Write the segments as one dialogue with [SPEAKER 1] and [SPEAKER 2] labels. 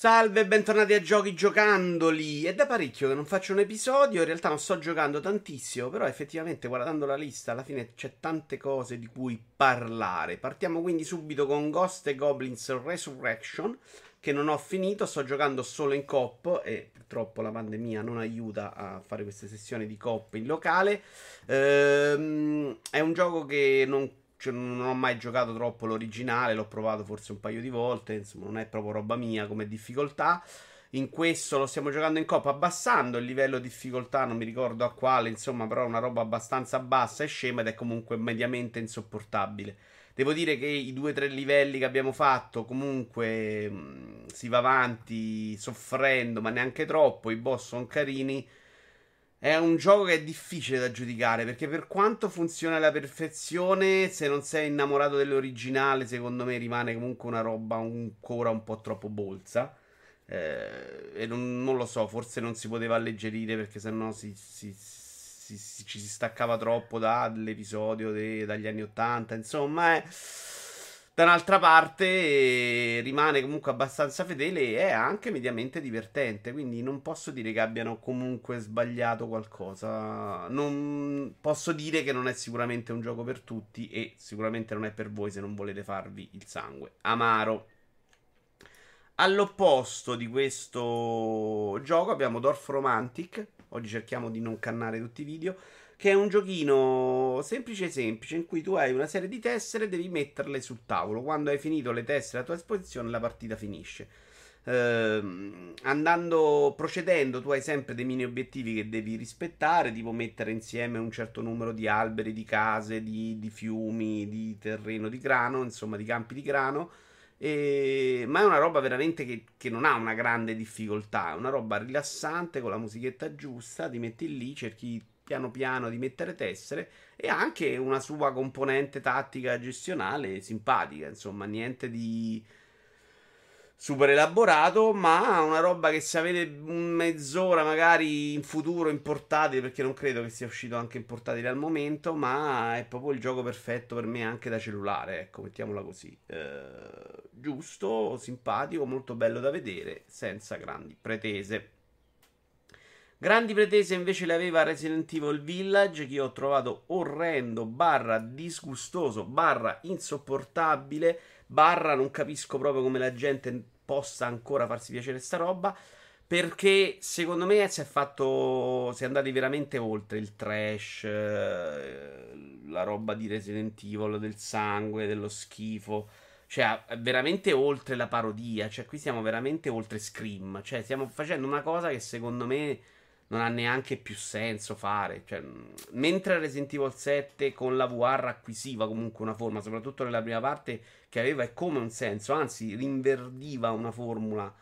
[SPEAKER 1] Salve, bentornati a Giochi Giocandoli. È da parecchio che non faccio un episodio. In realtà non sto giocando tantissimo, però effettivamente guardando la lista alla fine c'è tante cose di cui parlare. Partiamo quindi subito con Ghost e Goblins Resurrection, che non ho finito. Sto giocando solo in coop e purtroppo la pandemia non aiuta a fare queste sessioni di coop in locale. Ehm, è un gioco che non cioè, non ho mai giocato troppo l'originale, l'ho provato forse un paio di volte, insomma non è proprio roba mia come difficoltà. In questo lo stiamo giocando in coppa abbassando il livello di difficoltà, non mi ricordo a quale, insomma, però è una roba abbastanza bassa e scema ed è comunque mediamente insopportabile. Devo dire che i due o tre livelli che abbiamo fatto comunque mh, si va avanti soffrendo, ma neanche troppo, i boss sono carini è un gioco che è difficile da giudicare perché per quanto funziona alla perfezione, se non sei innamorato dell'originale, secondo me rimane comunque una roba ancora un po' troppo bolsa. Eh, e non, non, lo so, forse non si poteva alleggerire perché sennò si, si, si, ci si staccava troppo dall'episodio de, dagli anni 80. Insomma, è da un'altra parte rimane comunque abbastanza fedele e è anche mediamente divertente, quindi non posso dire che abbiano comunque sbagliato qualcosa. Non posso dire che non è sicuramente un gioco per tutti e sicuramente non è per voi se non volete farvi il sangue amaro. All'opposto di questo gioco abbiamo Dorf Romantic. Oggi cerchiamo di non cannare tutti i video che è un giochino semplice semplice in cui tu hai una serie di tessere e devi metterle sul tavolo. Quando hai finito le tessere a tua esposizione la partita finisce. Uh, andando procedendo, tu hai sempre dei mini obiettivi che devi rispettare, tipo mettere insieme un certo numero di alberi, di case, di, di fiumi, di terreno di grano, insomma, di campi di grano. E... Ma è una roba veramente che, che, non ha una grande difficoltà. È una roba rilassante con la musichetta giusta. Ti metti lì, cerchi piano piano di mettere tessere e anche una sua componente tattica gestionale simpatica, insomma, niente di super elaborato, ma una roba che se avete mezz'ora magari in futuro importate, perché non credo che sia uscito anche importatile al momento, ma è proprio il gioco perfetto per me anche da cellulare, ecco, mettiamola così. Eh, giusto, simpatico, molto bello da vedere, senza grandi pretese. Grandi pretese invece le aveva Resident Evil Village, che io ho trovato orrendo, barra disgustoso, barra insopportabile, barra non capisco proprio come la gente possa ancora farsi piacere sta roba. Perché secondo me si è fatto. Si è andati veramente oltre il trash, eh, la roba di Resident Evil, del sangue, dello schifo. Cioè, veramente oltre la parodia. Cioè, qui siamo veramente oltre Scream. Cioè, stiamo facendo una cosa che secondo me non ha neanche più senso fare. Cioè, mentre Resident Evil 7 con la VR acquisiva comunque una forma, soprattutto nella prima parte, che aveva e come un senso, anzi rinverdiva una formula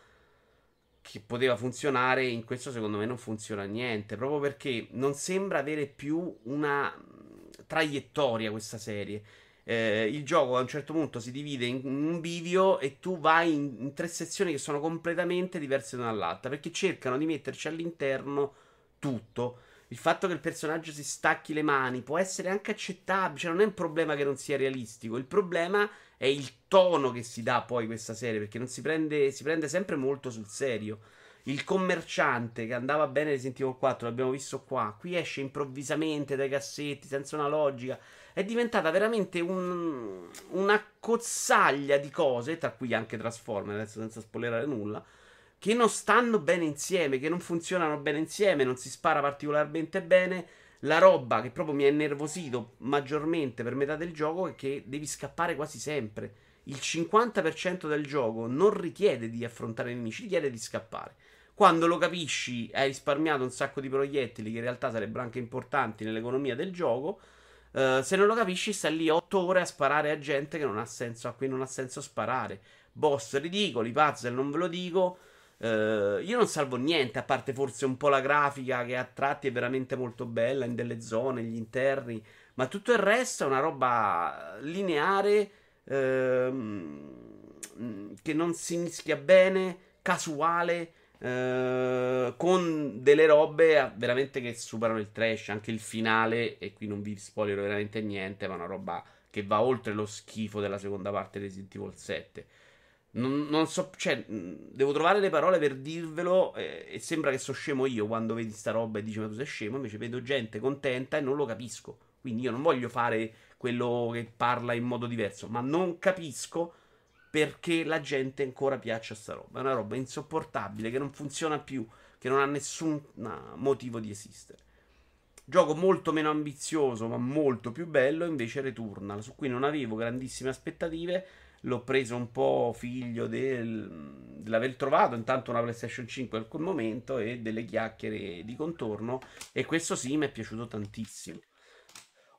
[SPEAKER 1] che poteva funzionare, in questo secondo me non funziona niente, proprio perché non sembra avere più una traiettoria questa serie. Eh, il gioco a un certo punto si divide in un bivio e tu vai in, in tre sezioni che sono completamente diverse l'una dall'altra perché cercano di metterci all'interno tutto. Il fatto che il personaggio si stacchi le mani può essere anche accettabile, cioè non è un problema che non sia realistico, il problema è il tono che si dà poi questa serie perché non si prende, si prende sempre molto sul serio. Il commerciante che andava bene Resident Evil 4, l'abbiamo visto qua, qui esce improvvisamente dai cassetti senza una logica è diventata veramente un, una cozzaglia di cose, tra cui anche Transformer, adesso senza spoilerare nulla, che non stanno bene insieme, che non funzionano bene insieme, non si spara particolarmente bene. La roba che proprio mi ha innervosito maggiormente per metà del gioco è che devi scappare quasi sempre. Il 50% del gioco non richiede di affrontare i nemici, richiede di scappare. Quando lo capisci, hai risparmiato un sacco di proiettili che in realtà sarebbero anche importanti nell'economia del gioco Uh, se non lo capisci, sta lì 8 ore a sparare a gente che non ha senso, a cui non ha senso sparare. Boss ridicoli, puzzle, non ve lo dico. Uh, io non salvo niente, a parte forse un po' la grafica che a tratti è veramente molto bella in delle zone, gli interni, ma tutto il resto è una roba lineare uh, che non si mischia bene, casuale. Uh, con delle robe veramente che superano il trash, anche il finale, e qui non vi spoilerò veramente niente, ma una roba che va oltre lo schifo della seconda parte di Resident Evil 7. Non, non, so, cioè, devo trovare le parole per dirvelo. Eh, e sembra che so scemo io quando vedi sta roba e dici: Ma tu sei scemo. Invece vedo gente contenta e non lo capisco. Quindi io non voglio fare quello che parla in modo diverso, ma non capisco perché la gente ancora piaccia sta roba. È una roba insopportabile che non funziona più, che non ha nessun motivo di esistere. Gioco molto meno ambizioso, ma molto più bello, invece Returnal, su cui non avevo grandissime aspettative. L'ho preso un po' figlio del, dell'aver trovato intanto una PlayStation 5 al quel momento e delle chiacchiere di contorno. E questo sì mi è piaciuto tantissimo.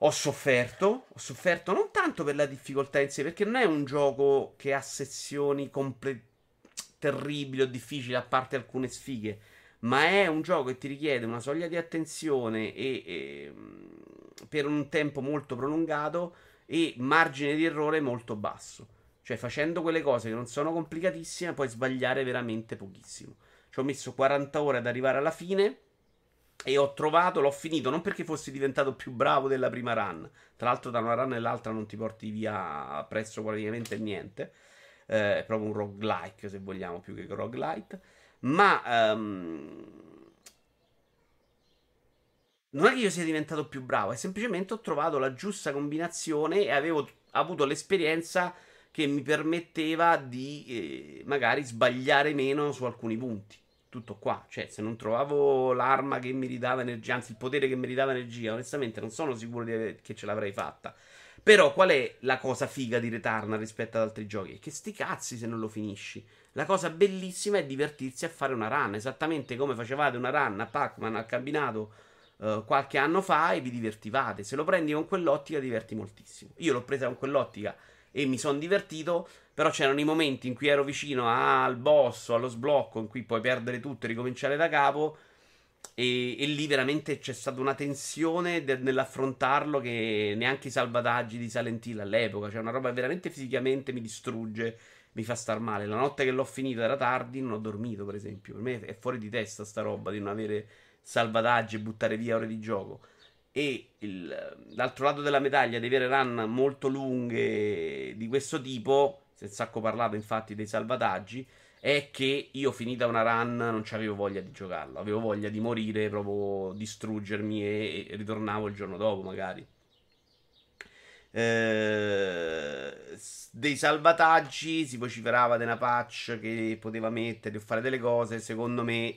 [SPEAKER 1] Ho sofferto, ho sofferto non tanto per la difficoltà in sé, perché non è un gioco che ha sezioni comple- terribili o difficili, a parte alcune sfighe, ma è un gioco che ti richiede una soglia di attenzione e, e, per un tempo molto prolungato e margine di errore molto basso. Cioè, facendo quelle cose che non sono complicatissime, puoi sbagliare veramente pochissimo. Ci ho messo 40 ore ad arrivare alla fine e ho trovato, l'ho finito non perché fossi diventato più bravo della prima run. Tra l'altro, da una run all'altra non ti porti via presso praticamente niente. Eh, è proprio un roguelike, se vogliamo, più che roguelite. Ma um, non è che io sia diventato più bravo, è semplicemente ho trovato la giusta combinazione e avevo avuto l'esperienza che mi permetteva di eh, magari sbagliare meno su alcuni punti tutto qua. Cioè, se non trovavo l'arma che mi ridava energia, anzi il potere che mi ridava energia, onestamente non sono sicuro di, che ce l'avrei fatta. Però qual è la cosa figa di Returnal rispetto ad altri giochi? Che sti cazzi se non lo finisci. La cosa bellissima è divertirsi a fare una run, esattamente come facevate una run a Pac-Man al cabinato uh, qualche anno fa e vi divertivate. Se lo prendi con quell'ottica diverti moltissimo. Io l'ho presa con quell'ottica e mi sono divertito. Però c'erano i momenti in cui ero vicino al boss o allo sblocco, in cui puoi perdere tutto e ricominciare da capo. E, e lì veramente c'è stata una tensione de- nell'affrontarlo che neanche i salvataggi di Silent Hill all'epoca. Cioè, una roba veramente fisicamente mi distrugge, mi fa star male. La notte che l'ho finita era tardi, non ho dormito, per esempio. Per me è fuori di testa sta roba di non avere salvataggi e buttare via ore di gioco e il, l'altro lato della medaglia di avere run molto lunghe di questo tipo, se sacco parlato infatti dei salvataggi, è che io finita una run non avevo voglia di giocarla, avevo voglia di morire, proprio distruggermi e, e ritornavo il giorno dopo magari. Eh, dei salvataggi si vociferava di una patch che poteva mettere o fare delle cose, secondo me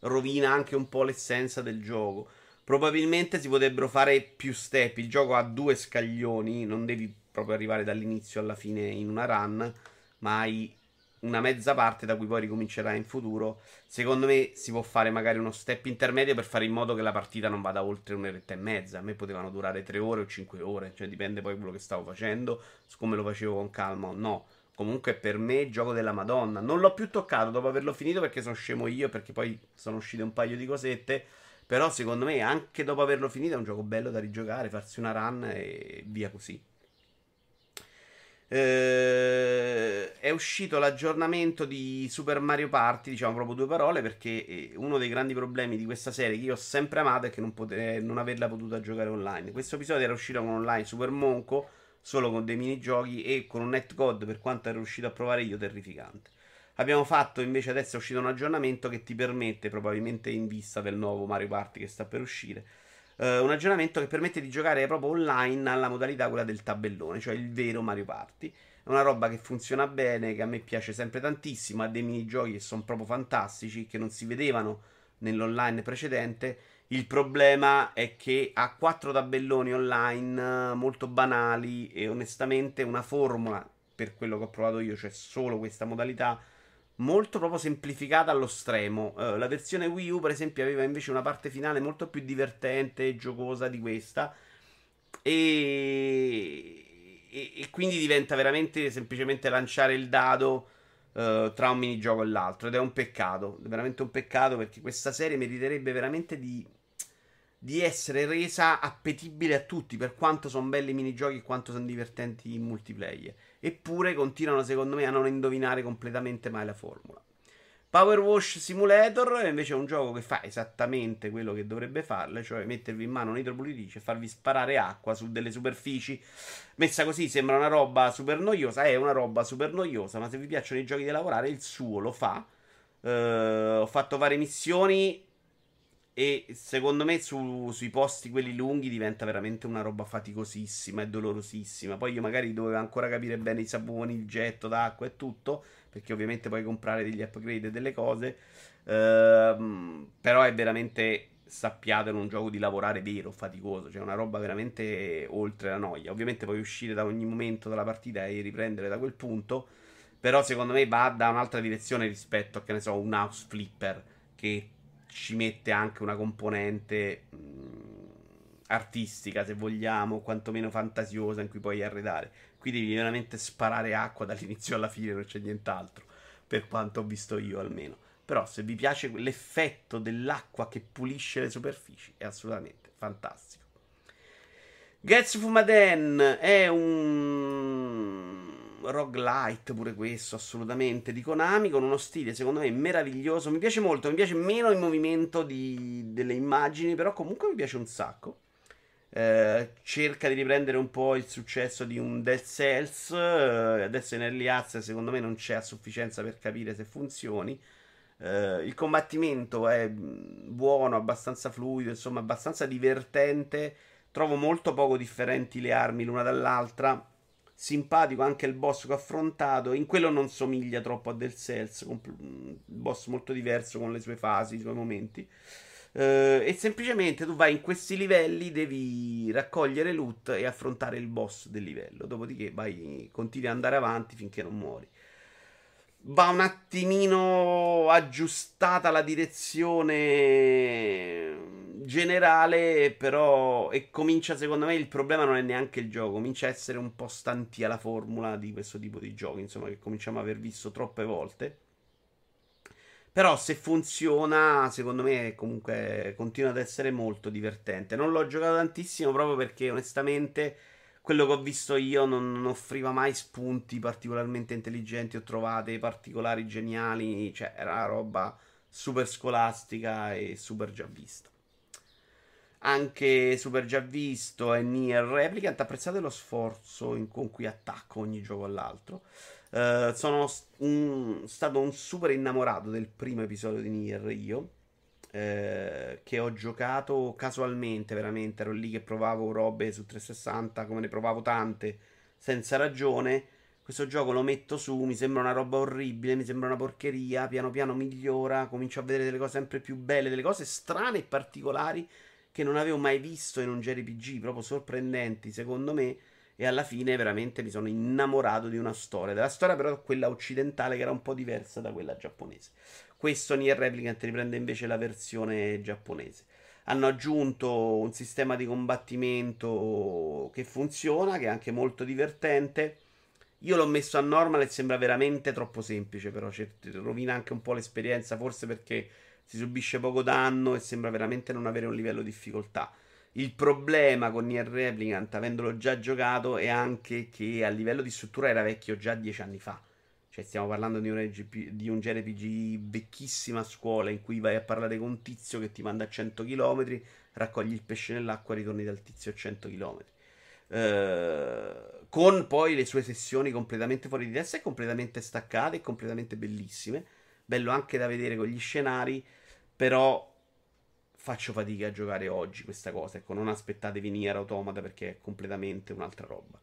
[SPEAKER 1] rovina anche un po' l'essenza del gioco. Probabilmente si potrebbero fare più step. Il gioco ha due scaglioni, non devi proprio arrivare dall'inizio alla fine in una run, ma hai una mezza parte da cui poi ricomincerai in futuro. Secondo me si può fare magari uno step intermedio per fare in modo che la partita non vada oltre un'oretta e mezza. A me potevano durare tre ore o cinque ore, cioè dipende poi da quello che stavo facendo, su come lo facevo con calma o no. Comunque per me gioco della Madonna. Non l'ho più toccato dopo averlo finito perché sono scemo io, perché poi sono uscite un paio di cosette. Però secondo me, anche dopo averlo finito, è un gioco bello da rigiocare, farsi una run e via così. Eh, è uscito l'aggiornamento di Super Mario Party, diciamo proprio due parole, perché eh, uno dei grandi problemi di questa serie che io ho sempre amato è che non, poter, non averla potuta giocare online. Questo episodio era uscito con online super monco, solo con dei minigiochi e con un netcode, per quanto ero riuscito a provare io, terrificante. Abbiamo fatto invece adesso è uscito un aggiornamento che ti permette, probabilmente in vista del nuovo Mario Party che sta per uscire, eh, un aggiornamento che permette di giocare proprio online alla modalità quella del tabellone, cioè il vero Mario Party. È una roba che funziona bene, che a me piace sempre tantissimo, ha dei minigiochi che sono proprio fantastici, che non si vedevano nell'online precedente. Il problema è che ha quattro tabelloni online eh, molto banali e onestamente una formula, per quello che ho provato io, cioè solo questa modalità, molto proprio semplificata allo stremo. Uh, la versione Wii U, per esempio, aveva invece una parte finale molto più divertente e giocosa di questa. E, e, e quindi diventa veramente semplicemente lanciare il dado uh, tra un minigioco e l'altro. Ed è un peccato, è veramente un peccato perché questa serie meriterebbe veramente di, di essere resa appetibile a tutti per quanto sono belli i minigiochi e quanto sono divertenti in multiplayer. Eppure continuano, secondo me, a non indovinare completamente mai la formula. Power Wash Simulator invece è un gioco che fa esattamente quello che dovrebbe farle, cioè mettervi in mano un idropulitrice e farvi sparare acqua su delle superfici. Messa così sembra una roba super noiosa, è una roba super noiosa, ma se vi piacciono i giochi da lavorare il suo lo fa. Uh, ho fatto varie missioni e secondo me su, sui posti quelli lunghi diventa veramente una roba faticosissima e dolorosissima. Poi io magari dovevo ancora capire bene i saponi, il getto d'acqua e tutto perché ovviamente puoi comprare degli upgrade e delle cose. Ehm, però è veramente sappiate in un gioco di lavorare vero, faticoso, cioè una roba veramente oltre la noia. Ovviamente puoi uscire da ogni momento della partita e riprendere da quel punto, però secondo me va da un'altra direzione rispetto a che ne so, un house flipper che ci mette anche una componente mh, artistica, se vogliamo, quantomeno fantasiosa in cui puoi arredare. Qui devi veramente sparare acqua dall'inizio alla fine, non c'è nient'altro. Per quanto ho visto io almeno. Però se vi piace l'effetto dell'acqua che pulisce le superfici, è assolutamente fantastico. Gets Fumaden è un roguelite pure questo, assolutamente, di Konami, con uno stile secondo me meraviglioso. Mi piace molto, mi piace meno il movimento di, delle immagini, però comunque mi piace un sacco. Eh, cerca di riprendere un po' il successo di un Dead Cells. Eh, adesso in Early Access secondo me non c'è a sufficienza per capire se funzioni. Eh, il combattimento è mm, buono, abbastanza fluido, insomma, abbastanza divertente. Trovo molto poco differenti le armi l'una dall'altra. Simpatico anche il boss che ho affrontato. In quello non somiglia troppo a Dead Cells. Un boss molto diverso con le sue fasi, i suoi momenti. Uh, e semplicemente tu vai in questi livelli, devi raccogliere loot e affrontare il boss del livello. Dopodiché vai, continui ad andare avanti finché non muori. Va un attimino aggiustata la direzione generale, però. E comincia, secondo me, il problema non è neanche il gioco, comincia a essere un po' stantia la formula di questo tipo di giochi, insomma, che cominciamo a aver visto troppe volte. Però se funziona, secondo me comunque continua ad essere molto divertente. Non l'ho giocato tantissimo proprio perché onestamente quello che ho visto io non, non offriva mai spunti particolarmente intelligenti o trovate particolari geniali. Cioè era una roba super scolastica e super già vista. Anche super già visto è Nier Replicant. Apprezzate lo sforzo in, con cui attacco ogni gioco all'altro. Uh, sono un, stato un super innamorato del primo episodio di Nier io. Eh, che ho giocato casualmente, veramente. Ero lì che provavo robe su 360, come ne provavo tante, senza ragione. Questo gioco lo metto su, mi sembra una roba orribile, mi sembra una porcheria. Piano piano migliora, comincio a vedere delle cose sempre più belle, delle cose strane e particolari che non avevo mai visto in un JRPG, proprio sorprendenti, secondo me e alla fine veramente mi sono innamorato di una storia. Della storia però quella occidentale che era un po' diversa da quella giapponese. Questo Nier Replicant riprende invece la versione giapponese. Hanno aggiunto un sistema di combattimento che funziona, che è anche molto divertente. Io l'ho messo a normal e sembra veramente troppo semplice, però rovina anche un po' l'esperienza, forse perché si subisce poco danno e sembra veramente non avere un livello di difficoltà. Il problema con Nier Replicant, avendolo già giocato, è anche che a livello di struttura era vecchio già dieci anni fa. Cioè, stiamo parlando di un, RGP, di un JRPG vecchissima scuola in cui vai a parlare con un tizio che ti manda a 100 km, raccogli il pesce nell'acqua e ritorni dal tizio a 100 km. Eh, con poi le sue sessioni completamente fuori di testa e completamente staccate e completamente bellissime. Bello anche da vedere con gli scenari, però faccio fatica a giocare oggi questa cosa. Ecco, non aspettatevi Nier Automata perché è completamente un'altra roba.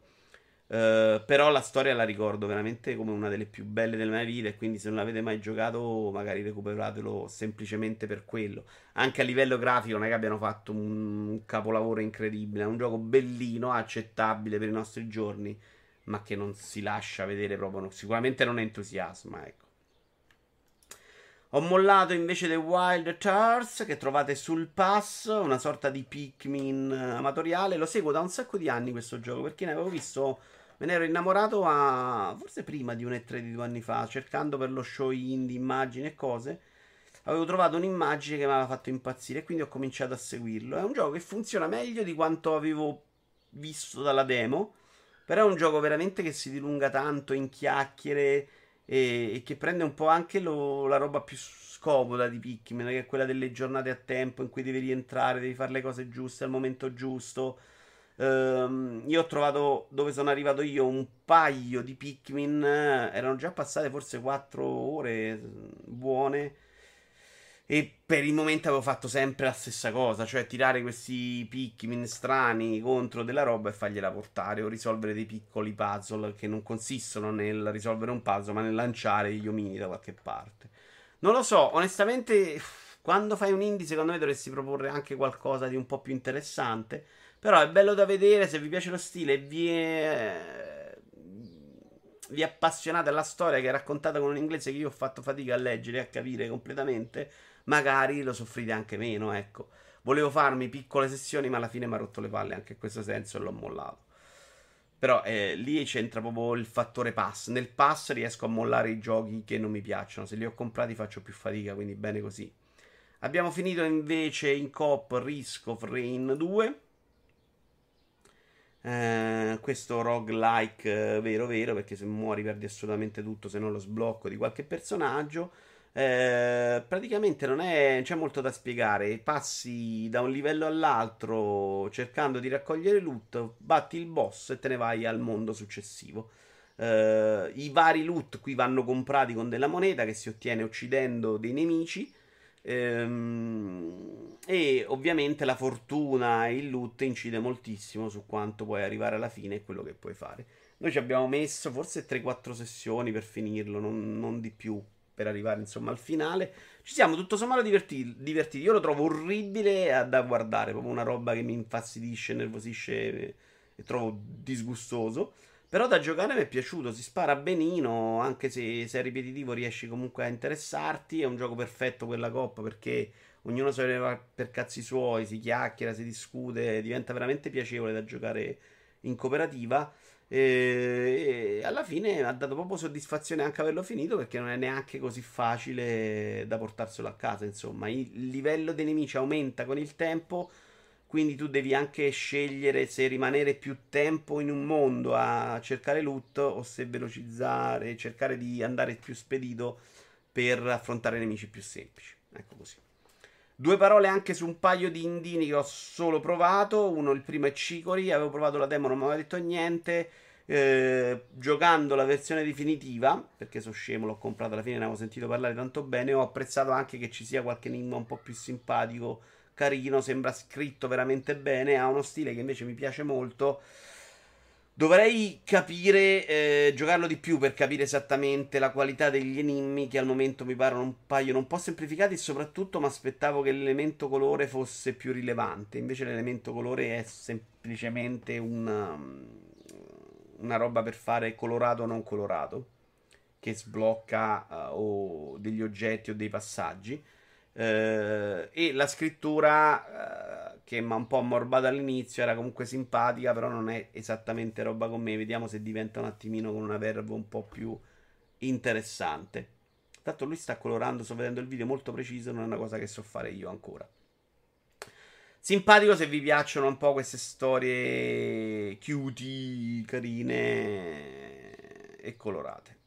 [SPEAKER 1] Uh, però la storia la ricordo veramente come una delle più belle della mia vita e quindi se non l'avete mai giocato magari recuperatelo semplicemente per quello. Anche a livello grafico non è che abbiano fatto un, un capolavoro incredibile, è un gioco bellino, accettabile per i nostri giorni, ma che non si lascia vedere proprio, sicuramente non entusiasma, ecco. Ho mollato invece The Wild Tars che trovate sul pass, una sorta di Pikmin amatoriale. Lo seguo da un sacco di anni questo gioco perché ne avevo visto, me ne ero innamorato a forse prima di un E3 di due anni fa, cercando per lo show indie immagini e cose. Avevo trovato un'immagine che mi aveva fatto impazzire e quindi ho cominciato a seguirlo. È un gioco che funziona meglio di quanto avevo visto dalla demo, però è un gioco veramente che si dilunga tanto in chiacchiere e, e che prende un po' anche lo, la roba più scomoda di Pikmin, che è quella delle giornate a tempo in cui devi rientrare, devi fare le cose giuste al momento giusto. Um, io ho trovato dove sono arrivato io un paio di Pikmin, erano già passate forse 4 ore buone e per il momento avevo fatto sempre la stessa cosa, cioè tirare questi Pikmin strani contro della roba e fargliela portare o risolvere dei piccoli puzzle che non consistono nel risolvere un puzzle, ma nel lanciare gli omini da qualche parte. Non lo so, onestamente, quando fai un indie, secondo me dovresti proporre anche qualcosa di un po' più interessante. Però è bello da vedere, se vi piace lo stile e vi è vi appassionate alla storia che è raccontata con un inglese che io ho fatto fatica a leggere e a capire completamente, magari lo soffrite anche meno, ecco. Volevo farmi piccole sessioni, ma alla fine mi ha rotto le palle anche in questo senso e l'ho mollato. Però eh, lì c'entra proprio il fattore pass. Nel pass riesco a mollare i giochi che non mi piacciono. Se li ho comprati faccio più fatica, quindi bene così. Abbiamo finito invece in coop Risk of Rain 2. Eh, questo roguelike eh, vero vero perché se muori perdi assolutamente tutto se non lo sblocco di qualche personaggio eh, praticamente non è, c'è molto da spiegare. Passi da un livello all'altro cercando di raccogliere loot, batti il boss e te ne vai al mondo successivo. Eh, I vari loot qui vanno comprati con della moneta che si ottiene uccidendo dei nemici. Ehm, e ovviamente la fortuna e il loot incide moltissimo su quanto puoi arrivare alla fine e quello che puoi fare. Noi ci abbiamo messo forse 3-4 sessioni per finirlo, non, non di più per arrivare insomma al finale. Ci siamo tutto sommato divertiti, divertiti. Io lo trovo orribile da guardare, proprio una roba che mi infastidisce, nervosisce e, e trovo disgustoso. Però da giocare mi è piaciuto, si spara benino, anche se, se, è ripetitivo riesci comunque a interessarti. È un gioco perfetto quella coppa perché ognuno se ne per cazzi suoi, si chiacchiera, si discute, diventa veramente piacevole da giocare in cooperativa. E alla fine ha dato proprio soddisfazione anche averlo finito perché non è neanche così facile da portarselo a casa. Insomma, il livello dei nemici aumenta con il tempo. Quindi tu devi anche scegliere se rimanere più tempo in un mondo a cercare loot o se velocizzare, cercare di andare più spedito per affrontare nemici più semplici. Ecco così. Due parole anche su un paio di indini che ho solo provato. Uno, il primo è Cicori. Avevo provato la demo, non mi aveva detto niente. Eh, giocando la versione definitiva, perché so scemo, l'ho comprato alla fine, ne avevo sentito parlare tanto bene. Ho apprezzato anche che ci sia qualche enigma un po' più simpatico, carino. Sembra scritto veramente bene. Ha uno stile che invece mi piace molto. Dovrei capire, eh, giocarlo di più per capire esattamente la qualità degli enigmi che al momento mi paiono un paio un po' semplificati e soprattutto mi aspettavo che l'elemento colore fosse più rilevante. Invece l'elemento colore è semplicemente una, una roba per fare colorato o non colorato che sblocca uh, o degli oggetti o dei passaggi. Uh, e la scrittura... Uh, che mi ha un po' ammorbato all'inizio, era comunque simpatica, però non è esattamente roba con me. Vediamo se diventa un attimino con una verve un po' più interessante. Tanto lui sta colorando, sto vedendo il video molto preciso, non è una cosa che so fare io ancora. Simpatico se vi piacciono un po' queste storie cutie, carine e colorate.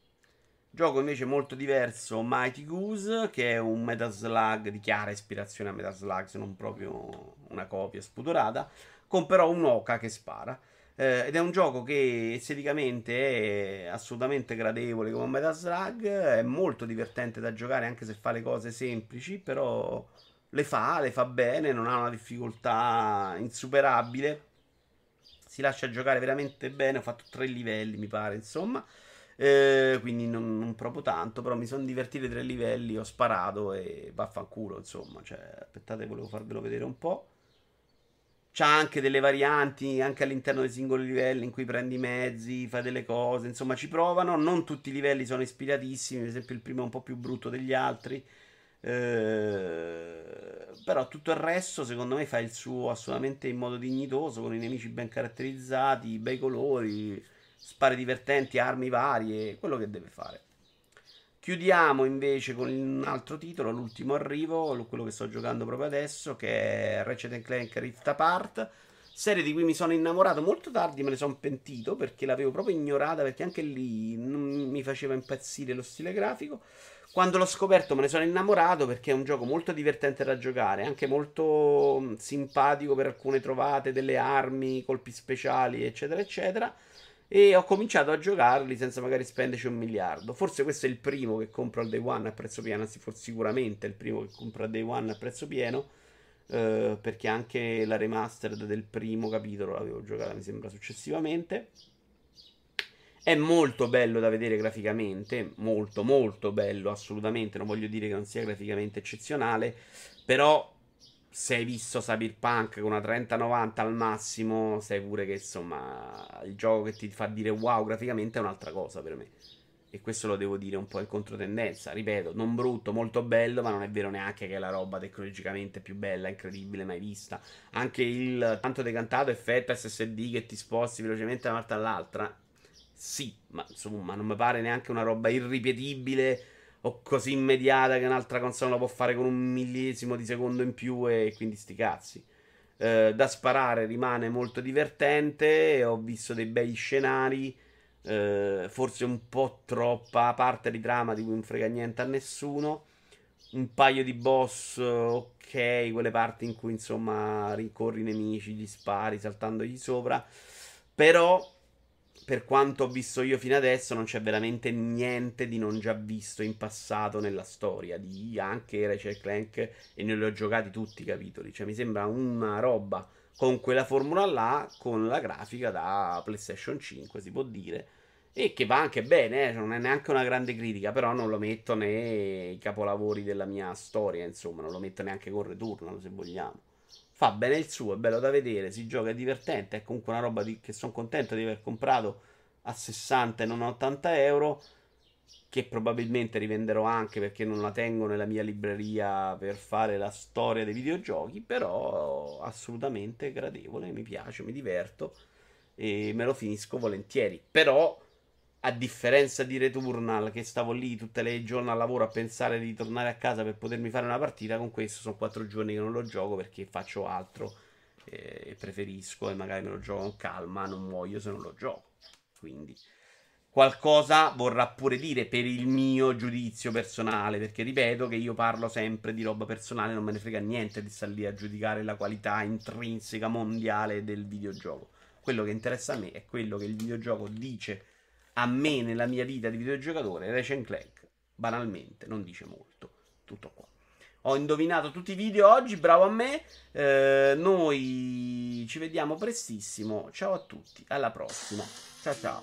[SPEAKER 1] Gioco invece molto diverso, Mighty Goose, che è un Metaslug di chiara ispirazione a Metaslug, se non proprio una copia spudorata, con però un'oca che spara. Eh, ed è un gioco che esteticamente è assolutamente gradevole come Metaslug, è molto divertente da giocare anche se fa le cose semplici, però le fa, le fa bene, non ha una difficoltà insuperabile. Si lascia giocare veramente bene, ho fatto tre livelli mi pare, insomma. Eh, quindi non, non, proprio tanto, però mi sono divertito tre livelli, ho sparato e vaffanculo, insomma. Cioè, aspettate, volevo farvelo vedere un po'. C'ha anche delle varianti anche all'interno dei singoli livelli in cui prendi mezzi, fai delle cose, insomma ci provano. Non tutti i livelli sono ispiratissimi, ad esempio il primo è un po' più brutto degli altri. Eh, però tutto il resto secondo me fa il suo assolutamente in modo dignitoso, con i nemici ben caratterizzati, bei colori spari divertenti, armi varie, quello che deve fare. Chiudiamo invece con un altro titolo, l'ultimo arrivo, quello che sto giocando proprio adesso, che è Ratchet Clank Rift Apart. Serie di cui mi sono innamorato molto tardi, me ne sono pentito perché l'avevo proprio ignorata, perché anche lì non mi faceva impazzire lo stile grafico. Quando l'ho scoperto me ne sono innamorato perché è un gioco molto divertente da giocare, anche molto simpatico per alcune trovate, delle armi, colpi speciali, eccetera, eccetera. E ho cominciato a giocarli senza magari spenderci un miliardo. Forse questo è il primo che compro al day one a prezzo pieno, anzi, forse sicuramente è il primo che compro al day one a prezzo pieno. Eh, perché anche la remastered del primo capitolo l'avevo giocata, mi sembra, successivamente. È molto bello da vedere graficamente, molto molto bello, assolutamente, non voglio dire che non sia graficamente eccezionale, però se hai visto Cyberpunk con una 3090 al massimo, sai pure che insomma il gioco che ti fa dire wow graficamente è un'altra cosa per me. E questo lo devo dire un po' in controtendenza. Ripeto, non brutto, molto bello, ma non è vero neanche che è la roba tecnologicamente più bella, incredibile, mai vista. Anche il tanto decantato effetto SSD che ti sposti velocemente da una parte all'altra sì, ma insomma, non mi pare neanche una roba irripetibile o così immediata che un'altra console la può fare con un millesimo di secondo in più e quindi sti cazzi. Eh, da sparare rimane molto divertente. Ho visto dei bei scenari. Eh, forse un po' troppa parte di trama di cui non frega niente a nessuno. Un paio di boss, ok, quelle parti in cui insomma rincorri i nemici, gli spari saltandogli sopra. Però per quanto ho visto io fino adesso, non c'è veramente niente di non già visto in passato nella storia di anche Rachel Clank e ne ho giocati tutti i capitoli. Cioè, mi sembra una roba con quella formula là, con la grafica da PlayStation 5, si può dire. E che va anche bene, eh? non è neanche una grande critica, però non lo metto nei capolavori della mia storia, insomma, non lo metto neanche con Returnal, se vogliamo. Fa bene il suo, è bello da vedere, si gioca, è divertente, è comunque una roba di, che sono contento di aver comprato a 60 e non a 80 euro, che probabilmente rivenderò anche perché non la tengo nella mia libreria per fare la storia dei videogiochi, però assolutamente gradevole, mi piace, mi diverto e me lo finisco volentieri. Però a differenza di Returnal, che stavo lì tutte le giorni al lavoro a pensare di tornare a casa per potermi fare una partita, con questo sono quattro giorni che non lo gioco perché faccio altro e preferisco e magari me lo gioco con calma, non muoio se non lo gioco. Quindi qualcosa vorrà pure dire per il mio giudizio personale, perché ripeto che io parlo sempre di roba personale, non me ne frega niente di stare lì a giudicare la qualità intrinseca mondiale del videogioco. Quello che interessa a me è quello che il videogioco dice a me nella mia vita di videogiocatore Ratchet Clank banalmente non dice molto. Tutto qua. Ho indovinato tutti i video oggi bravo a me. Eh, noi ci vediamo prestissimo. Ciao a tutti alla prossima. Ciao ciao